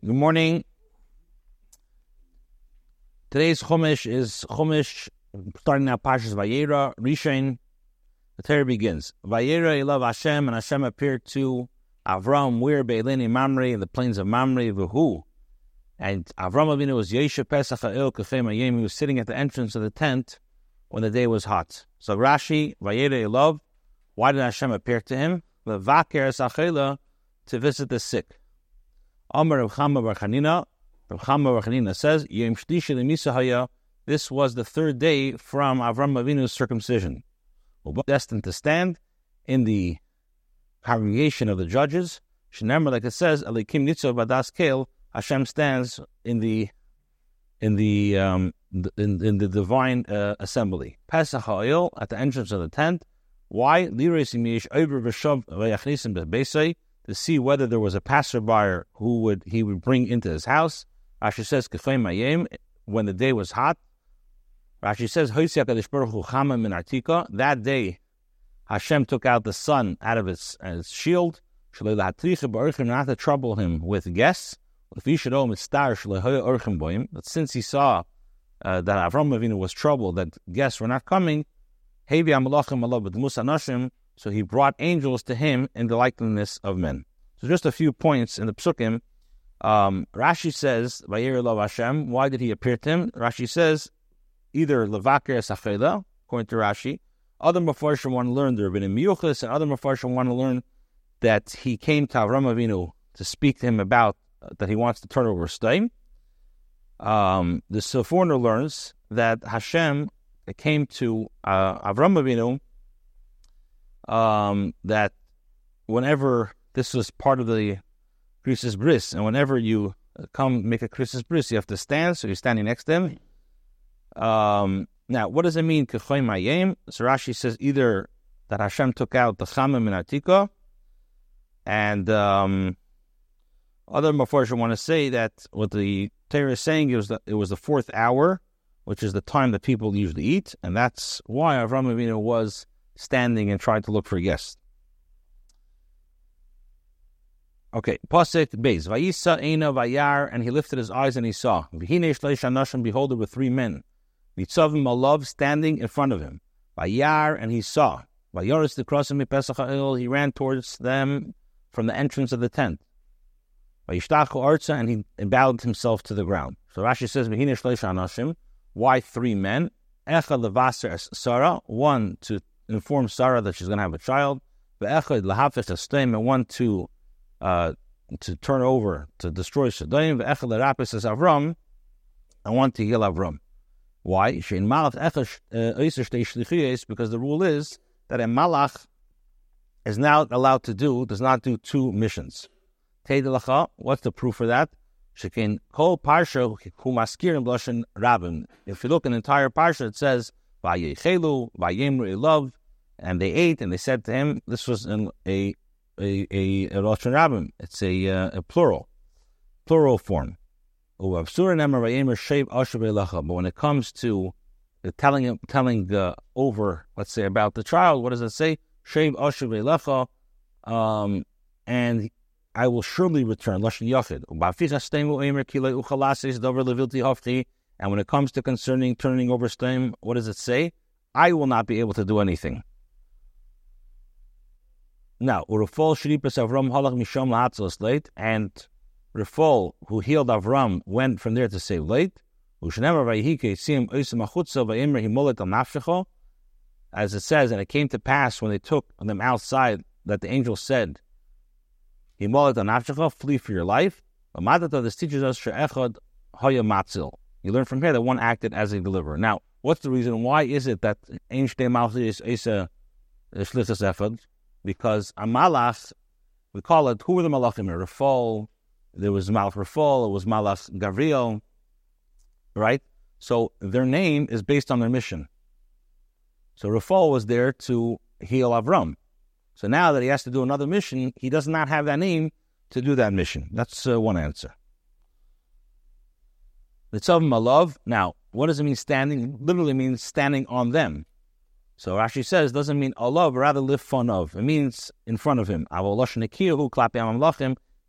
Good morning. Today's Chumash is Chumash, starting now Pashas Vayera, Rishon. The Torah begins. Vayera Elav Hashem, and Hashem appeared to Avram, where Be'eleni Mamre, in the plains of Mamre, Vuhu. And Avram Avinu was Yesha Pesach Ha'il Ayem. He was sitting at the entrance of the tent when the day was hot. So Rashi, Vayera Elav, why did Hashem appear to him? The Vaker Sachela, to visit the sick. Amar Rav Chama Bar Chanina, Chama Bar Chanina says, Yom Shlishi this was the third day from Avram Avinu's circumcision. Destined to stand in the congregation of the judges. Shenemar, like it says, Alikim Nitzo Badas Kel, Hashem stands in the in the um, in, in the divine uh, assembly. Pesach Ha'il at the entrance of the tent. Why? To see whether there was a passerby who would he would bring into his house. Rashi says, when the day was hot. Rashi says, that day Hashem took out the sun out of its, its shield, not to trouble him with guests. But since he saw uh, that Avram Avinu was troubled, that guests were not coming, so he brought angels to him in the likeness of men. So just a few points in the psukim. Um, Rashi says, Vayir Hashem, why did he appear to him? Rashi says, either Levaker Sachela, according to Rashi. Other Mepharshim want to learn the Rabbinim Miyuchas, and other Mepharshim want to learn that he came to Avram Avinu to speak to him about uh, that he wants to turn over Stein. Um, the Sforno learns that Hashem came to uh, Avram Avinu um, that whenever this was part of the Krisis Bris, and whenever you come make a Krisis Bris, you have to stand, so you're standing next to him. Um, now, what does it mean? So Rashi says either that Hashem took out the Chamim in Atika, and um, other Mepharshim want to say that what the Torah is saying is that it was the fourth hour, which is the time that people usually eat, and that's why Avram Avinu was standing and trying to look for guests. Okay, Pasik Beis. Vayisa Eina Vayar, and he lifted his eyes and he saw. V'hine Shleish behold, there were three men. Nitzavim Malav standing in front of him. Vayar, and he saw. Vayaris the crossing Pesach he ran towards them from the entrance of the tent. Vayishtachu Arza, and he bowed himself to the ground. So Rashi says, V'hine Shleish Anashim, why three men? Echa Levaser Sarah, one to inform Sarah that she's going to have a child. Ve'echad Lahafis Astem, and one to uh, to turn over, to destroy Shadayim. Ve'echad Lerapis Avram, and one to heal Avram. Why? Because the rule is that a malach is now allowed to do, does not do two missions. What's the proof for that? Shekin kol parsha hu maskir in blushin rabin. If you look in the entire parsha, it says vayechelu vayemru love, and they ate and they said to him. This was in a a a, a Rosh Rabin. It's a uh, a plural, plural form. But when it comes to telling telling uh, over, let's say about the child, what does it say? Um, and I will surely return. And when it comes to concerning turning over stem, what does it say? I will not be able to do anything. Now, Urufol Shripas Avram Halach Misham Lahatzalas late, and Rafal, who healed Avram, went from there to save late. As it says, and it came to pass when they took them outside that the angel said, Flee for your life. This teaches us You learn from here that one acted as a deliverer. Now, what's the reason? Why is it that Ein Malchi is Esa Shlichas Ephod? Because a malach, we call it, who were the malachim? Rafal, there was Malach Rafal, it was Malach Gavriel, right? So their name is based on their mission. So Rafal was there to heal Avram. So now that he has to do another mission, he does not have that name to do that mission. That's uh, one answer. Litzav Malav. Now, what does it mean standing? Literally means standing on them. So Rashi says doesn't mean Allah, but rather live fun of. It means in front of him.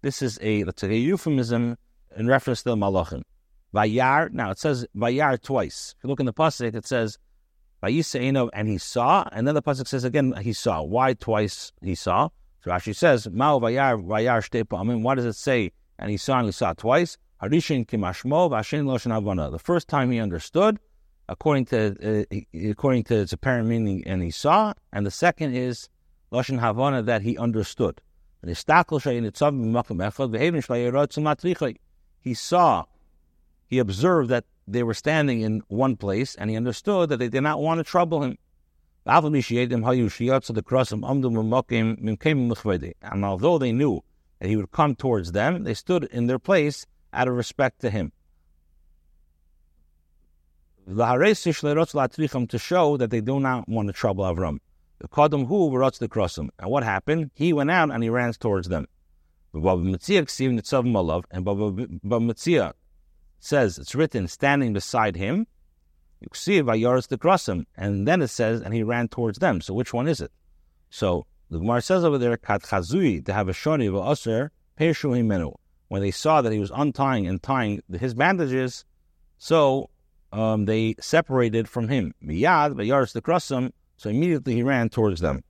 This is a say a euphemism in reference to the malachim. Vayar. Now it says Vayar twice. If you look in the pasuk, it says Vayiseino, and he saw, and then the pasuk says again he saw. Why twice he saw? So Rashi says Mao Vayar Vayar Shtepa. I mean, why does it say and he saw and he saw twice? Harishin kimashmo. The first time he understood, according to uh, according to its apparent meaning, and he saw, and the second is loshen havana that he understood. He saw he observed that they were standing in one place, and he understood that they did not want to trouble him. And although they knew that he would come towards them, they stood in their place out of respect to him. To show that they do not want to trouble Avram. And what happened? He went out and he ran towards them. And Baba Metzia says it's written standing beside him. The and then it says, and he ran towards them. So which one is it? So the Gemara says over there, Kat Chazui to have a shoni of Aser, Peshu. When they saw that he was untying and tying his bandages, so um, they separated from him. Miyad Vayaris the Krasim, so immediately he ran towards them.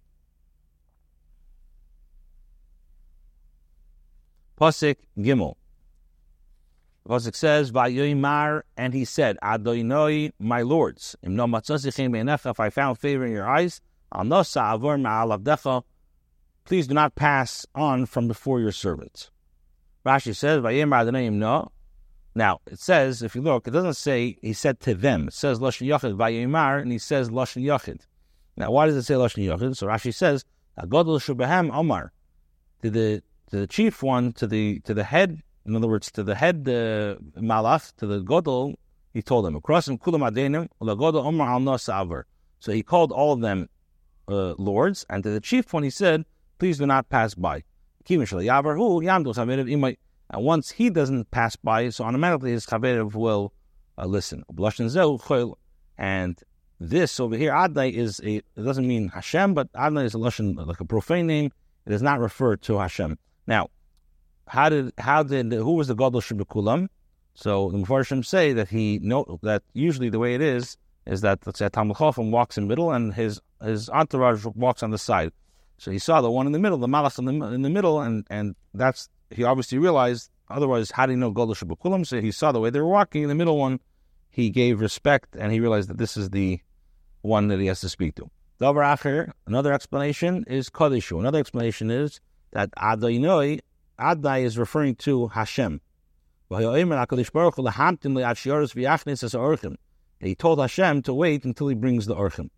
Pasik Gimel. Pasuk says, "Vayoymar," and he said, "Adonai, my lords, if I found favor in your eyes, please do not pass on from before your servants." Rashi says, "Vayoymar Adonai no." Now it says, if you look, it doesn't say he said to them. It says lashon yachid vayoymar, and he says lashon yachid. Now, why does it say lashon yachid? So Rashi says, "Agodol shubahem Omar," to the to the chief one, to the to the head in other words, to the head uh, malach, to the godol, he told them, kulam adenim, omar al So he called all of them uh, lords, and to the chief one he said, please do not pass by. And once he doesn't pass by, so automatically his chaverev will uh, listen. And this over here, Adnai is a, it doesn't mean Hashem, but Adnai is a lashon, like a profane name. It does not refer to Hashem. Now, how did how did who was the gadol shebekulam? So the Mepharshim say that he know that usually the way it is is that let's say Talmud Chacham walks in the middle and his his entourage walks on the side. So he saw the one in the middle, the malach in the in the middle, and and that's he obviously realized. Otherwise, how do you know gadol shebekulam? So he saw the way they were walking. in The middle one, he gave respect and he realized that this is the one that he has to speak to. Another explanation is Kadishu. Another explanation is that Adonai Adai is referring to Hashem. He told Hashem to wait until he brings the Orchim.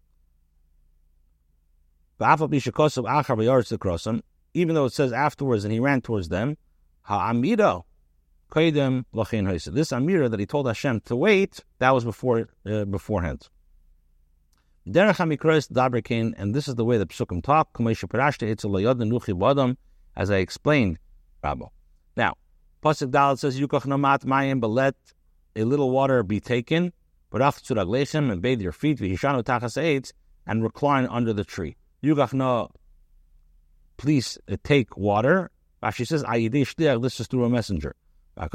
Even though it says afterwards and he ran towards them, Ha'amira This Amira that he told Hashem to wait, that was before uh, beforehand. Derech HaMikros Dabrakin, and this is the way the Psukim talk, as I explained Rabbo. Now, Pasuk Dalit says, Yukach namat mayim, but let a little water be taken, but after and bathe your feet, v'hishanu tachas eitz, and recline under the tree. Yukach no, please uh, take water. Rashi says, this is through a messenger. Since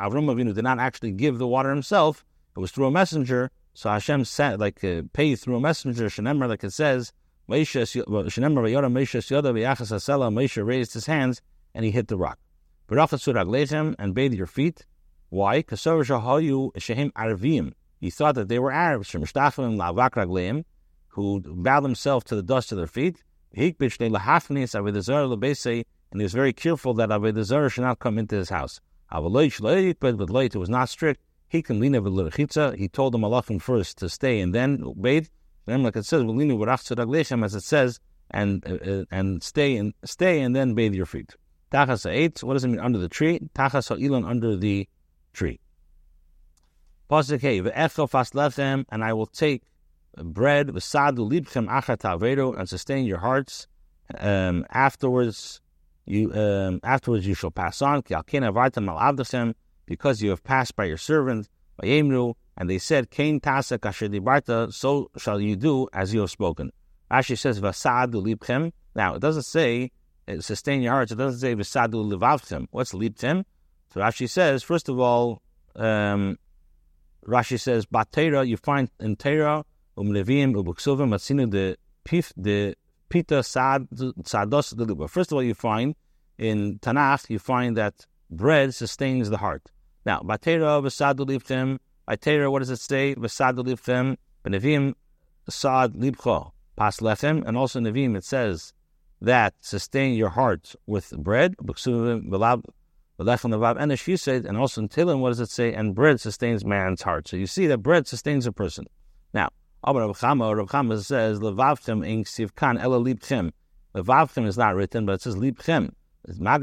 Avram Avinu did not actually give the water himself, it was through a messenger. So Hashem said, like, uh, paid through a messenger, Shenemar, like it says, Moshe raised his hands and he hit the rock. And bathe your feet. Why? He thought that they were Arabs from who bowed themselves to the dust of their feet. And he was very careful that avodah zarah should not come into his house. But was not strict. He can lean over He told the malachim first to stay and then bathe. Then, like it says, as it says, and uh, and stay and stay and then bathe your feet. Tachas eight. What does it mean under the tree? Tachas ilan under the tree. Pasuk hey and I will take bread v'sadu libchem achat and sustain your hearts. Um, afterwards, you um, afterwards you shall pass on because you have passed by your servant. And they said, Kain tasa so shall you do as you have spoken. Rashi says, Vasad libchem. Now, it doesn't say uh, sustain your hearts. It doesn't say v'sadu levavchem. What's liptim? So Rashi says, first of all, um, Rashi says, Batera, you find in Tera, um Levim, pif, pita First of all, you find in Tanakh, you find that bread sustains the heart. Now, Batera, v'sadu liptim, Batera, what does it say? V'sadu liptim, Benevim, sad libcho, pas lechem, and also Nevim it says that sustain your heart with bread, buksuvim, and she said, and also in Tehillim, what does it say? And bread sustains man's heart. So you see that bread sustains a person. Now, Rav Chama, Rav Chama says, Levavchem in sivkan ela libchem. Levavchem is not written, but it says libchem. Why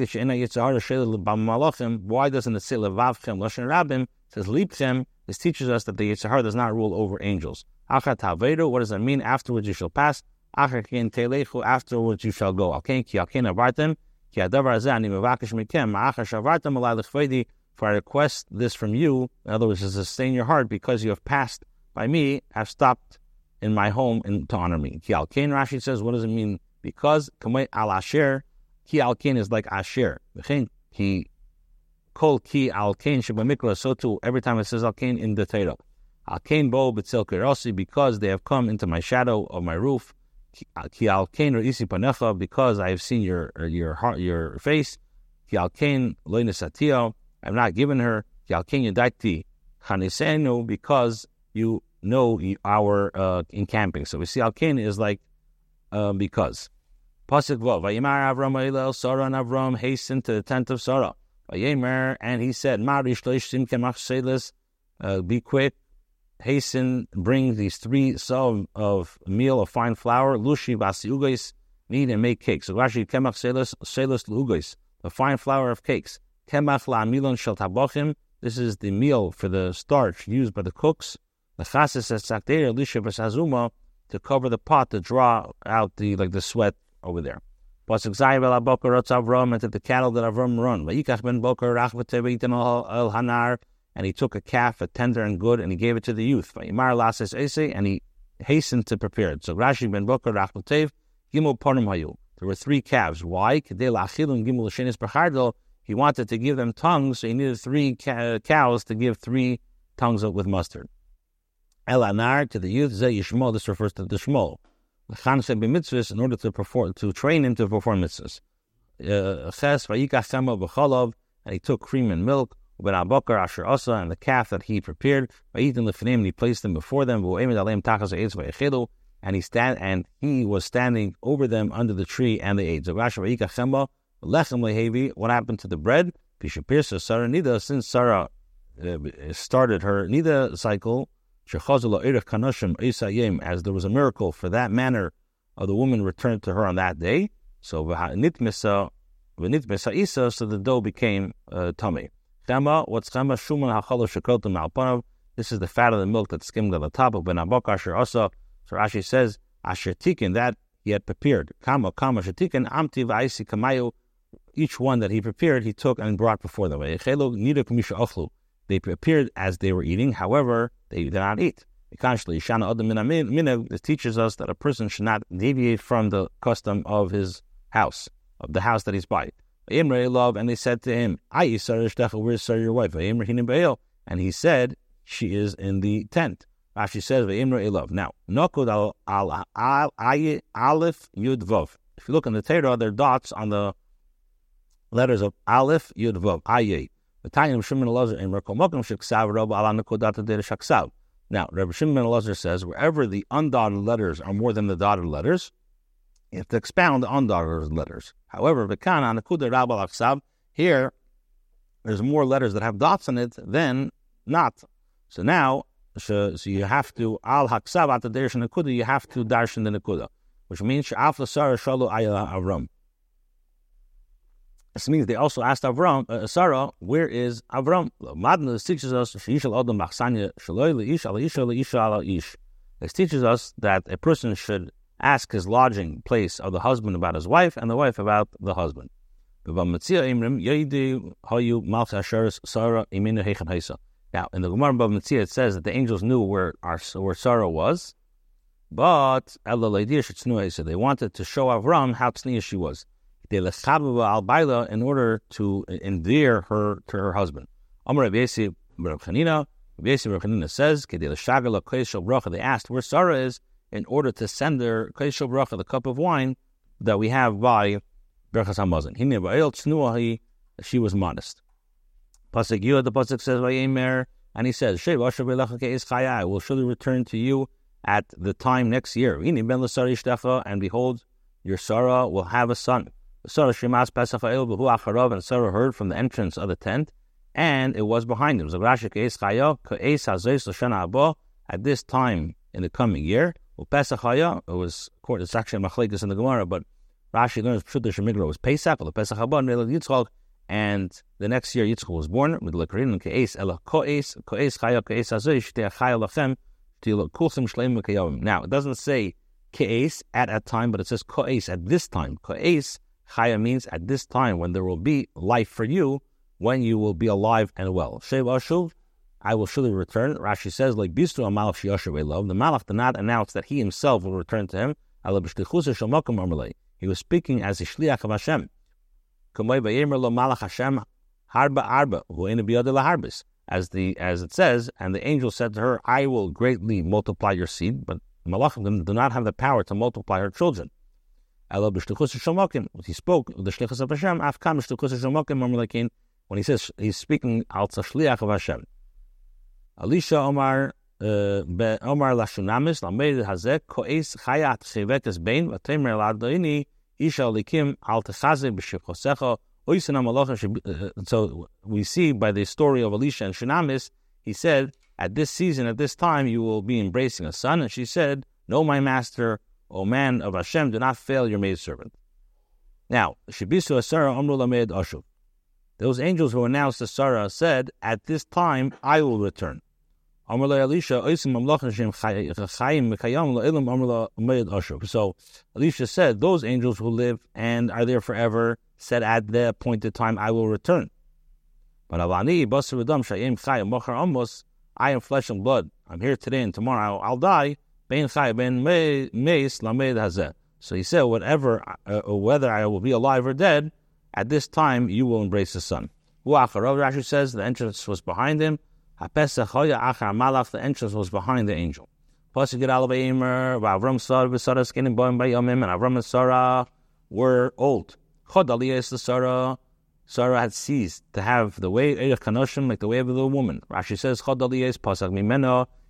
doesn't it say levavchem lashon rabim? It says libchem. This teaches us that the Yitzhar does not rule over angels. Achat havedu. What does that mean? Afterwards you shall pass. Afterwards you shall go. Okay, ki alkein avartem. For I request this from you, in other words, to sustain your heart, because you have passed by me, have stopped in my home and to honor me. Ki al Rashi says, what does it mean? Because kamei al asher, ki al is like asher. Ki kol ki al kain. So too, every time it says al in the Torah. Al kain bo b'tzil because they have come into my shadow of my roof ki uh, al kain or isi panecha, because I have seen your uh, your heart, your face. Ki al kain loinesatio, I have not given her. Ki al kain yadaiti chanisenu, because you know our uh, encamping. So we see al kain is like uh, because. Pasuk vav. Vayimar Avram Elel Sarah and Avram hastened to the tent of Sarah. Vayemer and he said, Marish loishim kemach uh, Be quick hasten, bring these three some of meal of fine flour, lushi basi ugais, knead and make cakes. So Rashi kemach selas selas ugais, the fine flour of cakes. Kemach la milon shel tabochim. This is the meal for the starch used by the cooks. To cover the pot to draw out the like the sweat over there. Into the cattle that Avram run. And he took a calf, a tender and good, and he gave it to the youth. And he hastened to prepare it. So Rashi ben Boker Rachmatev, Gimel Pornim Hayu. There were three calves. Why? He wanted to give them tongues, so he needed three cows to give three tongues with mustard. El Anar to the youth, Zeh this refers to the Shmol. mitzvahs in order to perform, to train him to perform mitzvahs. Uh, and he took cream and milk. Ben Abokar Asher Asa and the calf that he prepared. Vayitin Lefnim, and he placed them before them. And he stand and he was standing over them under the tree, and they ate. So Lechem Lehevi. What happened to the bread? Pishapirsa Sarah Nida. Since Sarah uh, started her Nida cycle, as there was a miracle for that manner of the woman returned to her on that day. So Nitmisa, Isa, so the dough became uh, tummy. Chema, what's chema? Shuman. This is the fat of the milk that skimmed on the top of Ben Abok Asher also. So Rashi says, Asher tikin, that he had prepared. Kama, kama, shetikin, amti v'aisi kamayu. Each one that he prepared, he took and brought before them. They prepared as they were eating, however, they did not eat. This teaches us that a person should not deviate from the custom of his house, of the house that he's by and they said to him, Where's your wife? And he said, She is in the tent. Rashi says, Now. If you look in the Torah, there are dots on the letters of Aleph Yud Vov, Aye. Now, Rabbi Shimon Elazar says, wherever the undotted letters are more than the dotted letters, you have to expound the undotted letters. However, Vikana Nakuda Rabal Aksav, here there's more letters that have dots in it than not. So now, so, you have to al haksav at the darshan nakuda. You have to darshan the nakuda, which means after Sarah shalu ayah Avram. This means they also asked Avram, uh, Sarah, where is Avram? Madna teaches us This teaches us that a person should ask his lodging place of the husband about his wife, and the wife about the husband. Now, in the Gemara Bava Metzia, it says that the angels knew where our, where Sarah was, but they wanted to show Avram how tzniya she was. In order to endear her to her husband. Amar Rabbi Chanina, Rabbi says, They asked where Sarah is in order to send her Kaishal Bracha, the cup of wine that we have by Berachas Hamazon. She was modest. Pasuk Yud, the Pasuk says, and he says, I will surely return to you at the time next year. And behold, your Sarah will have a son. Sarah Shemas and Sarah heard from the entrance of the tent, and it was behind him. At this time in the coming year, it was according to section Machlekes in the Gemara, but Rashi learns Pshuta Shemigra was Pesach, the Pesach Haba, Yitzchak, and the next year Yitzchak was born with Lekarin and Ke'es, Ela Ko'es, Ko'es Chaya, Ko'es Hazoi, Shtei Chaya Lachem. Now, it doesn't say Ke'es at a time, but it says Ko'es at this time. Ko'es, Chaya means at this time when there will be life for you, when you will be alive and well. Shev Ashuv, I will surely return. Rashi says, like Bistu Amalach Shioshav love. The Malach did not announce that he himself will return to him. He was speaking as a Shliach of Hashem. As the as it says, and the angel said to her, I will greatly multiply your seed, but Malachim do not have the power to multiply her children. He spoke the Shlichus of Hashem, Afkam Shomokim, when he says he's speaking al Shliach of Hashem. Elisha Omar uh, Omar Lashunamis Lamed Hazek Koes Chayat Chevetes Bein Vatemer Ladini Isha Likim Al Techaze B'Shivchosecha uh, So we see by the story of Elisha and Shunamis, he said, "At this season, at this time, you will be embracing a son." And she said, "No, my master, O man of Hashem, do not fail your maidservant." Now, Shibisu Asara Amru Lamed Ashuv. Those angels who announced to said, "At this time, I will return." So Elisha said, Those angels who live and are there forever said, At the appointed time I will return. But I am flesh and blood. I'm here today and tomorrow I'll die. So he said, Whatever, uh, whether I will be alive or dead, at this time you will embrace the son. Rashi says the entrance was behind him. The entrance was behind the angel. Skinning boim and Avram and Sarah were old. Sarah, had ceased to have the way Kanoshim, like the way of the woman. Rashi says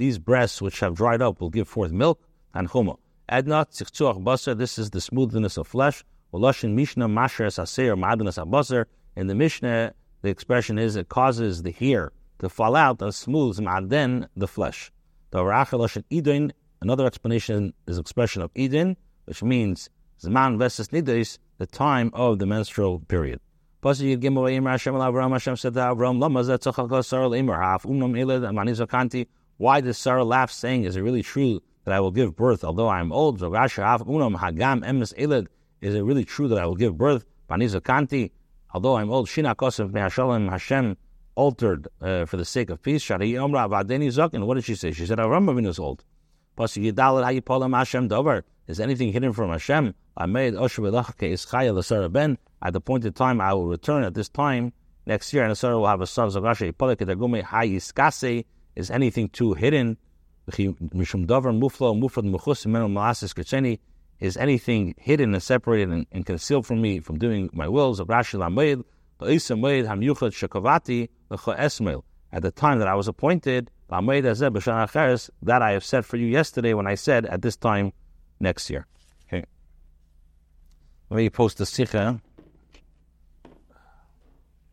These breasts which have dried up will give forth milk. And chuma. Adna tziktuach basar. This is the smoothness of flesh. Ulashin mishna masher saseir ma'adnas abasar. In the Mishnah, the expression is it causes the hair to fall out and smooths ma'aden the flesh. The idin, another explanation is expression of idin, which means zman veses nidis, the time of the menstrual period. Hashem said to Avram, Why does Sarah laugh, saying, Is it really true that I will give birth, although I am old? Is it really true that I will give birth? Although I'm old, Shina Kosov Hashem altered uh, for the sake of peace. Shari Omra Vadeni Zakin. What did she say? She said, Avram is old. Hashem. Is anything hidden from Hashem? I made Lasara Ben. At the appointed time, I will return at this time next year, and Sarah will have a son. Zagashe Ipolek Edagume Hayiskase. Is anything too hidden? Is anything hidden and separated and, and, concealed from me from doing my will? Zagrashi Lamed. At the time that I was appointed, that I have said for you yesterday when I said at this time next year. Okay. Let me post the sikha.